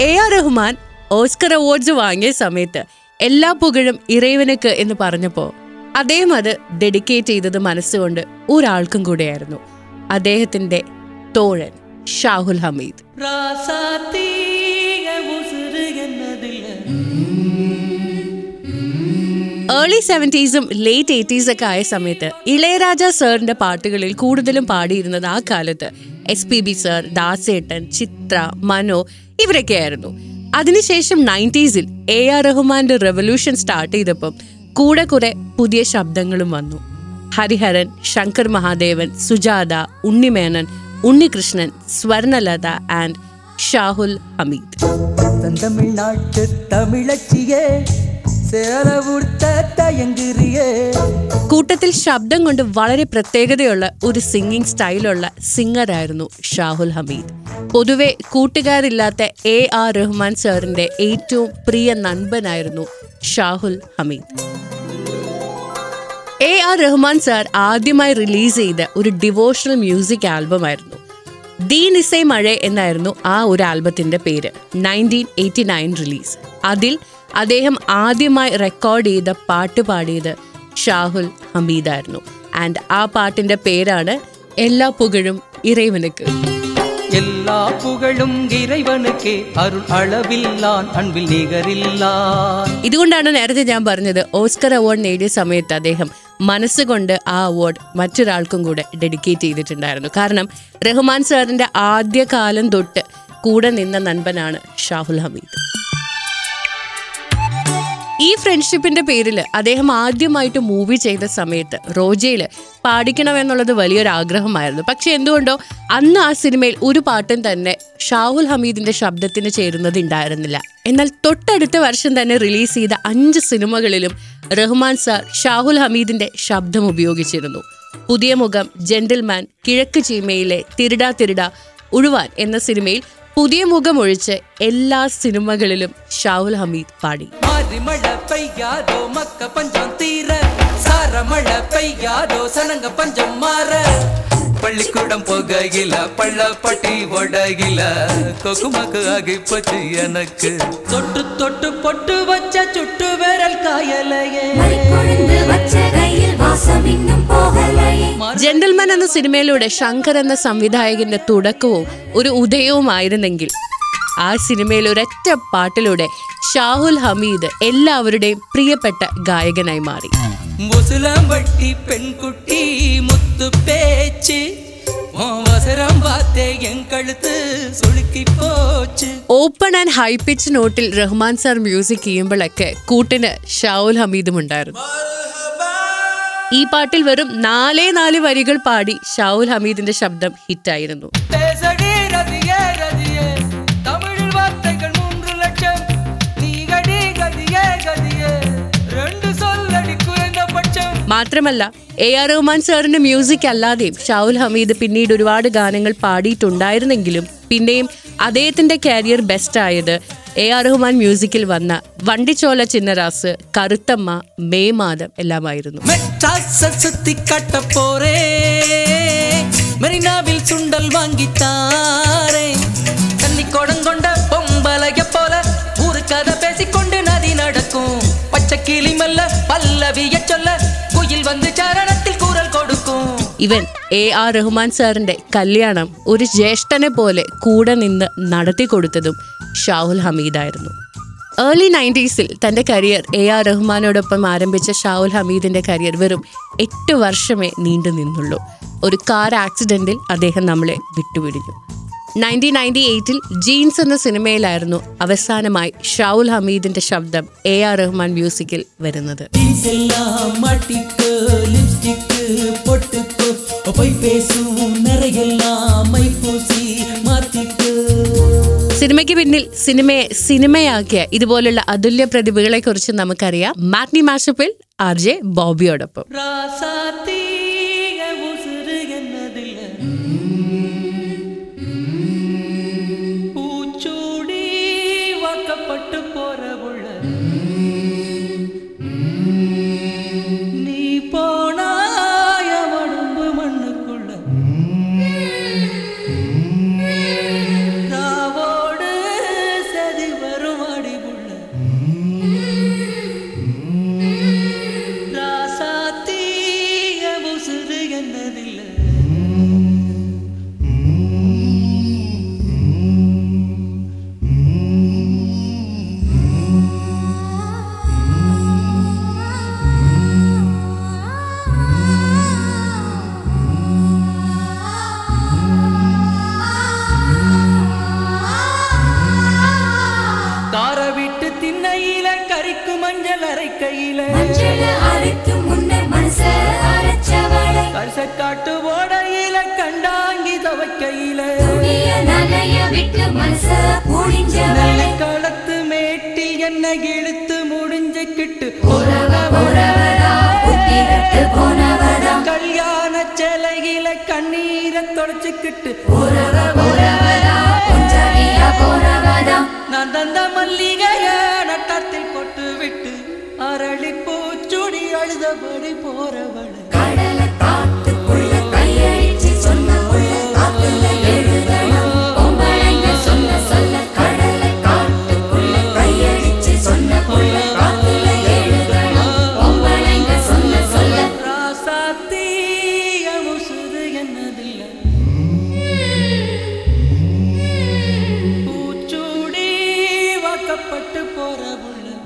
A R Rahman Oscar awards വാങ്ങിയ സമയത്ത് എല്ലാ പുകഴും ഇറേവനക്ക് എന്ന് പറഞ്ഞപ്പോൾ അദ്ദേഹം അത് ഡെഡിക്കേറ്റ് ചെയ്തത് മനസ്സുകൊണ്ട് ഒരാൾക്കും കൂടെയായിരുന്നു. അദ്ദേഹത്തിന്റെ തോഴൻ ഷാഹുൽ ഹമീദ്. ഏർലി സെവന്റീസും ലേറ്റ് എയ്റ്റീസൊക്കെ ആയ സമയത്ത് ഇളയരാജ സാറിന്റെ പാട്ടുകളിൽ കൂടുതലും പാടിയിരുന്നത് ആ കാലത്ത് എസ് പി ബി സർ ദാസേട്ടൻ ചിത്ര മനോ ഇവരൊക്കെ ആയിരുന്നു. അതിനുശേഷം നയന്റീസിൽ എ ആർ റഹ്മാന്റെ റെവല്യൂഷൻ സ്റ്റാർട്ട് ചെയ്തപ്പം കൂടെ കുറെ പുതിയ ശബ്ദങ്ങളും വന്നു. ഹരിഹരൻ ശങ്കർ മഹാദേവൻ സുജാത ഉണ്ണിമേനൻ ഉണ്ണികൃഷ്ണൻ സ്വർണലത ആൻഡ് ഷാഹുൽ ഹമീദ്. തമിഴ്നാട്ട് തമിഴച്ചിയെ കൂട്ടത്തിൽ ശബ്ദം കൊണ്ട് വളരെ പ്രത്യേകതയുള്ള ഒരു സിംഗിങ് സ്റ്റൈലുള്ള സിംഗറായിരുന്നു ഷാഹുൽ ഹമീദ്. പൊതുവെ കൂട്ടുകാരില്ലാത്ത എ ആർ റഹ്മാൻ സാറിന്റെ ഏറ്റവും പ്രിയ നൻപനായിരുന്നു Shahul Hameed. A R Rahman sir ആദ്യമായി റിലീസ് ചെയ്ത ഒരു ഡിവോഷണൽ മ്യൂസിക് ആൽബമായിരുന്നു. ദീ നിസൈ മഴ എന്നായിരുന്നു ആ ഒരു ആൽബത്തിന്റെ പേര് നയന്റീൻ എയ്റ്റി നയൻ റിലീസ് അതിൽ അദ്ദേഹം ആദ്യമായി റെക്കോർഡ് ചെയ്ത പാട്ട് പാടിയത് ഷാഹുൽ ഹമീദായിരുന്നു ആൻഡ് ആ പാട്ടിന്റെ പേരാണ് എല്ലാ പുകഴും ഇറൈവനുക്ക് எல்லா புகழும் இறைவனுக்கே அருள் அளவில்லான் அன்பில் நிகரில்லான் ഇതുകൊണ്ടാണ് നേരത്തെ ഞാൻ പറഞ്ഞത് ഓസ്കർ അവാർഡ് നേടിയ സമയത്ത് അദ്ദേഹം മനസ്സുകൊണ്ട് ആ അവാർഡ് മറ്റൊരാൾക്കും കൂടെ ഡെഡിക്കേറ്റ് ചെയ്തിട്ടുണ്ടായിരുന്നു കാരണം റഹ്മാൻ സാറിന്റെ ആദ്യ കാലം തൊട്ട് കൂടെ നിന്ന നൻപനാണ് ഷാഹുൽ ഹമീദ് ഈ ഫ്രണ്ട്ഷിപ്പിന്റെ പേരിൽ അദ്ദേഹം ആദ്യമായിട്ട് മൂവി ചെയ്ത സമയത്ത് റോജയിൽ പാടിക്കണമെന്നുള്ളത് വലിയൊരു ആഗ്രഹമായിരുന്നു. പക്ഷെ എന്തുകൊണ്ടോ അന്ന് ആ സിനിമയിൽ ഒരു പാട്ടും തന്നെ ഷാഹുൽ ഹമീദിന്റെ ശബ്ദത്തിന് ചേരുന്നത് ഉണ്ടായിരുന്നില്ല. എന്നാൽ തൊട്ടടുത്ത വർഷം തന്നെ റിലീസ് ചെയ്ത അഞ്ച് സിനിമകളിലും റഹ്മാൻ സാർ ഷാഹുൽ ഹമീദിന്റെ ശബ്ദം ഉപയോഗിച്ചിരുന്നു. പുതിയ മുഖം ജെന്റിൽമാൻ കിഴക്ക് ചീമയിലെ തിരിടാ തിരിടാ ഉഴുവാൻ എന്ന സിനിമയിൽ പുതിയ മുഖമൊഴിച്ച് എല്ലാ സിനിമകളിലും ഷാഹുൽ ഹമീദ് പാടി. பள்ளிக்கூடம் போகையில பள்ளப்பட்டி ஒடகில கொக்குமக்கு ஆகி போச்சு எனக்கு தொட்டு தொட்டு பொட்டு வச்ச சுட்டு விரல் காயலையே வச்ச கையில் வாசம் இன்னும் ജെന്റിൽമാൻ എന്ന സിനിമയിലൂടെ ശങ്കർ എന്ന സംവിധായകന്റെ തുടക്കവും ഒരു ഉദയവുമായിരുന്നെങ്കിൽ. ആ സിനിമയിൽ ഒരൊറ്റ പാട്ടിലൂടെ ഷാഹുൽ ഹമീദ് എല്ലാവരുടെയും പ്രിയപ്പെട്ട ഗായകനായി മാറി. പെൺകുട്ടി മുത്തു ഓപ്പൺ ആൻഡ് ഹൈ പിച്ച്. നോട്ടിൽ റഹ്മാൻ സാർ മ്യൂസിക് ചെയ്യുമ്പോഴൊക്കെ കൂട്ടിന് ഷാഹുൽ ഹമീദും ഉണ്ടായിരുന്നു. ഈ പാട്ടിൽ വെറും നാലേ നാല് വരികൾ പാടി ഷാഹുൽ ഹമീദിന്റെ ശബ്ദം ഹിറ്റായിരുന്നു. മാത്രമല്ല എ ആർ റഹ്മാൻ സാറിന്റെ മ്യൂസിക് അല്ലാതെയും ഷാഹുൽ ഹമീദ് പിന്നീട് ഒരുപാട് ഗാനങ്ങൾ പാടിയിട്ടുണ്ടായിരുന്നെങ്കിലും പിന്നെയും അദ്ദേഹത്തിന്റെ കരിയർ ബെസ്റ്റ് ആയത് എ ആർ റഹ്മാൻ മ്യൂസിക്കിൽ വന്ന വണ്ടിച്ചോല ചിന്നറാസ് കറുത്തമ്മ മേമാദം എല്ലാമായിരുന്നു மெட்ராஸ சுத்தி காட்ட போறே மெரினாவில் சுண்டல் வாங்கி தாரே தண்ணி கொடங்கொண்ட பொம்பளைய போல ஊரு கதை பேசிக்கொண்டு நதி நடக்கும் பச்சை கிளி மெல்ல பல்லவிய சொல்ல വന്ന് ചരണത്തിൽ കൂറൽ കൊടുക്കും. ഇവൻ എ ആർ റഹ്മാൻ സാറിന്റെ കല്യാണം ഒരു ജ്യേഷ്ഠനെ പോലെ കൂടെ നിന്ന് നടത്തി കൊടുത്തതും ഷാഹുൽ ഹമീദായിരുന്നു ഏർലി നയന്റീസിൽ തന്റെ കരിയർ എ ആർ റഹ്മാനോടൊപ്പം ആരംഭിച്ച ഷാഹുൽ ഹമീദിന്റെ കരിയർ വെറും എട്ട് വർഷമേ നീണ്ടു നിന്നുള്ളൂ ഒരു കാർ ആക്സിഡന്റിൽ അദ്ദേഹം നമ്മളെ വിട്ടുപിരിഞ്ഞു നയന്റീൻ നയന്റി എയ്റ്റിൽ ജീൻസ് എന്ന സിനിമയിലായിരുന്നു അവസാനമായി ഷൗൽ ഹമീദിന്റെ ശബ്ദം എ ആർ റഹ്മാൻ മ്യൂസിക്കിൽ വരുന്നത്. സിനിമയ്ക്ക് പിന്നിൽ സിനിമയെ സിനിമയാക്കിയ ഇതുപോലുള്ള അതുല്യ പ്രതിഭകളെ കുറിച്ച് നമുക്കറിയാം. മാഗ്നി മാഷപ്പിൽ ആർ ജെ ബോബിയോടൊപ്പം. மஞ்சள் அரைக்கையில அரைக்கும் முன்னர் மனச அரைச்சவளை. காட்டு ஓடையில கண்டாங்கி தவக்கையில. நனைய விட்டு மனச புழிஞ்சவளை. களத்து மேட்டில் என்ன இழுத்து முடிஞ்சு கிட்டு. உறவ கல்யாண செலகில கண்ணீரை தொடச்சுக்கிட்டு உறவ por abundar.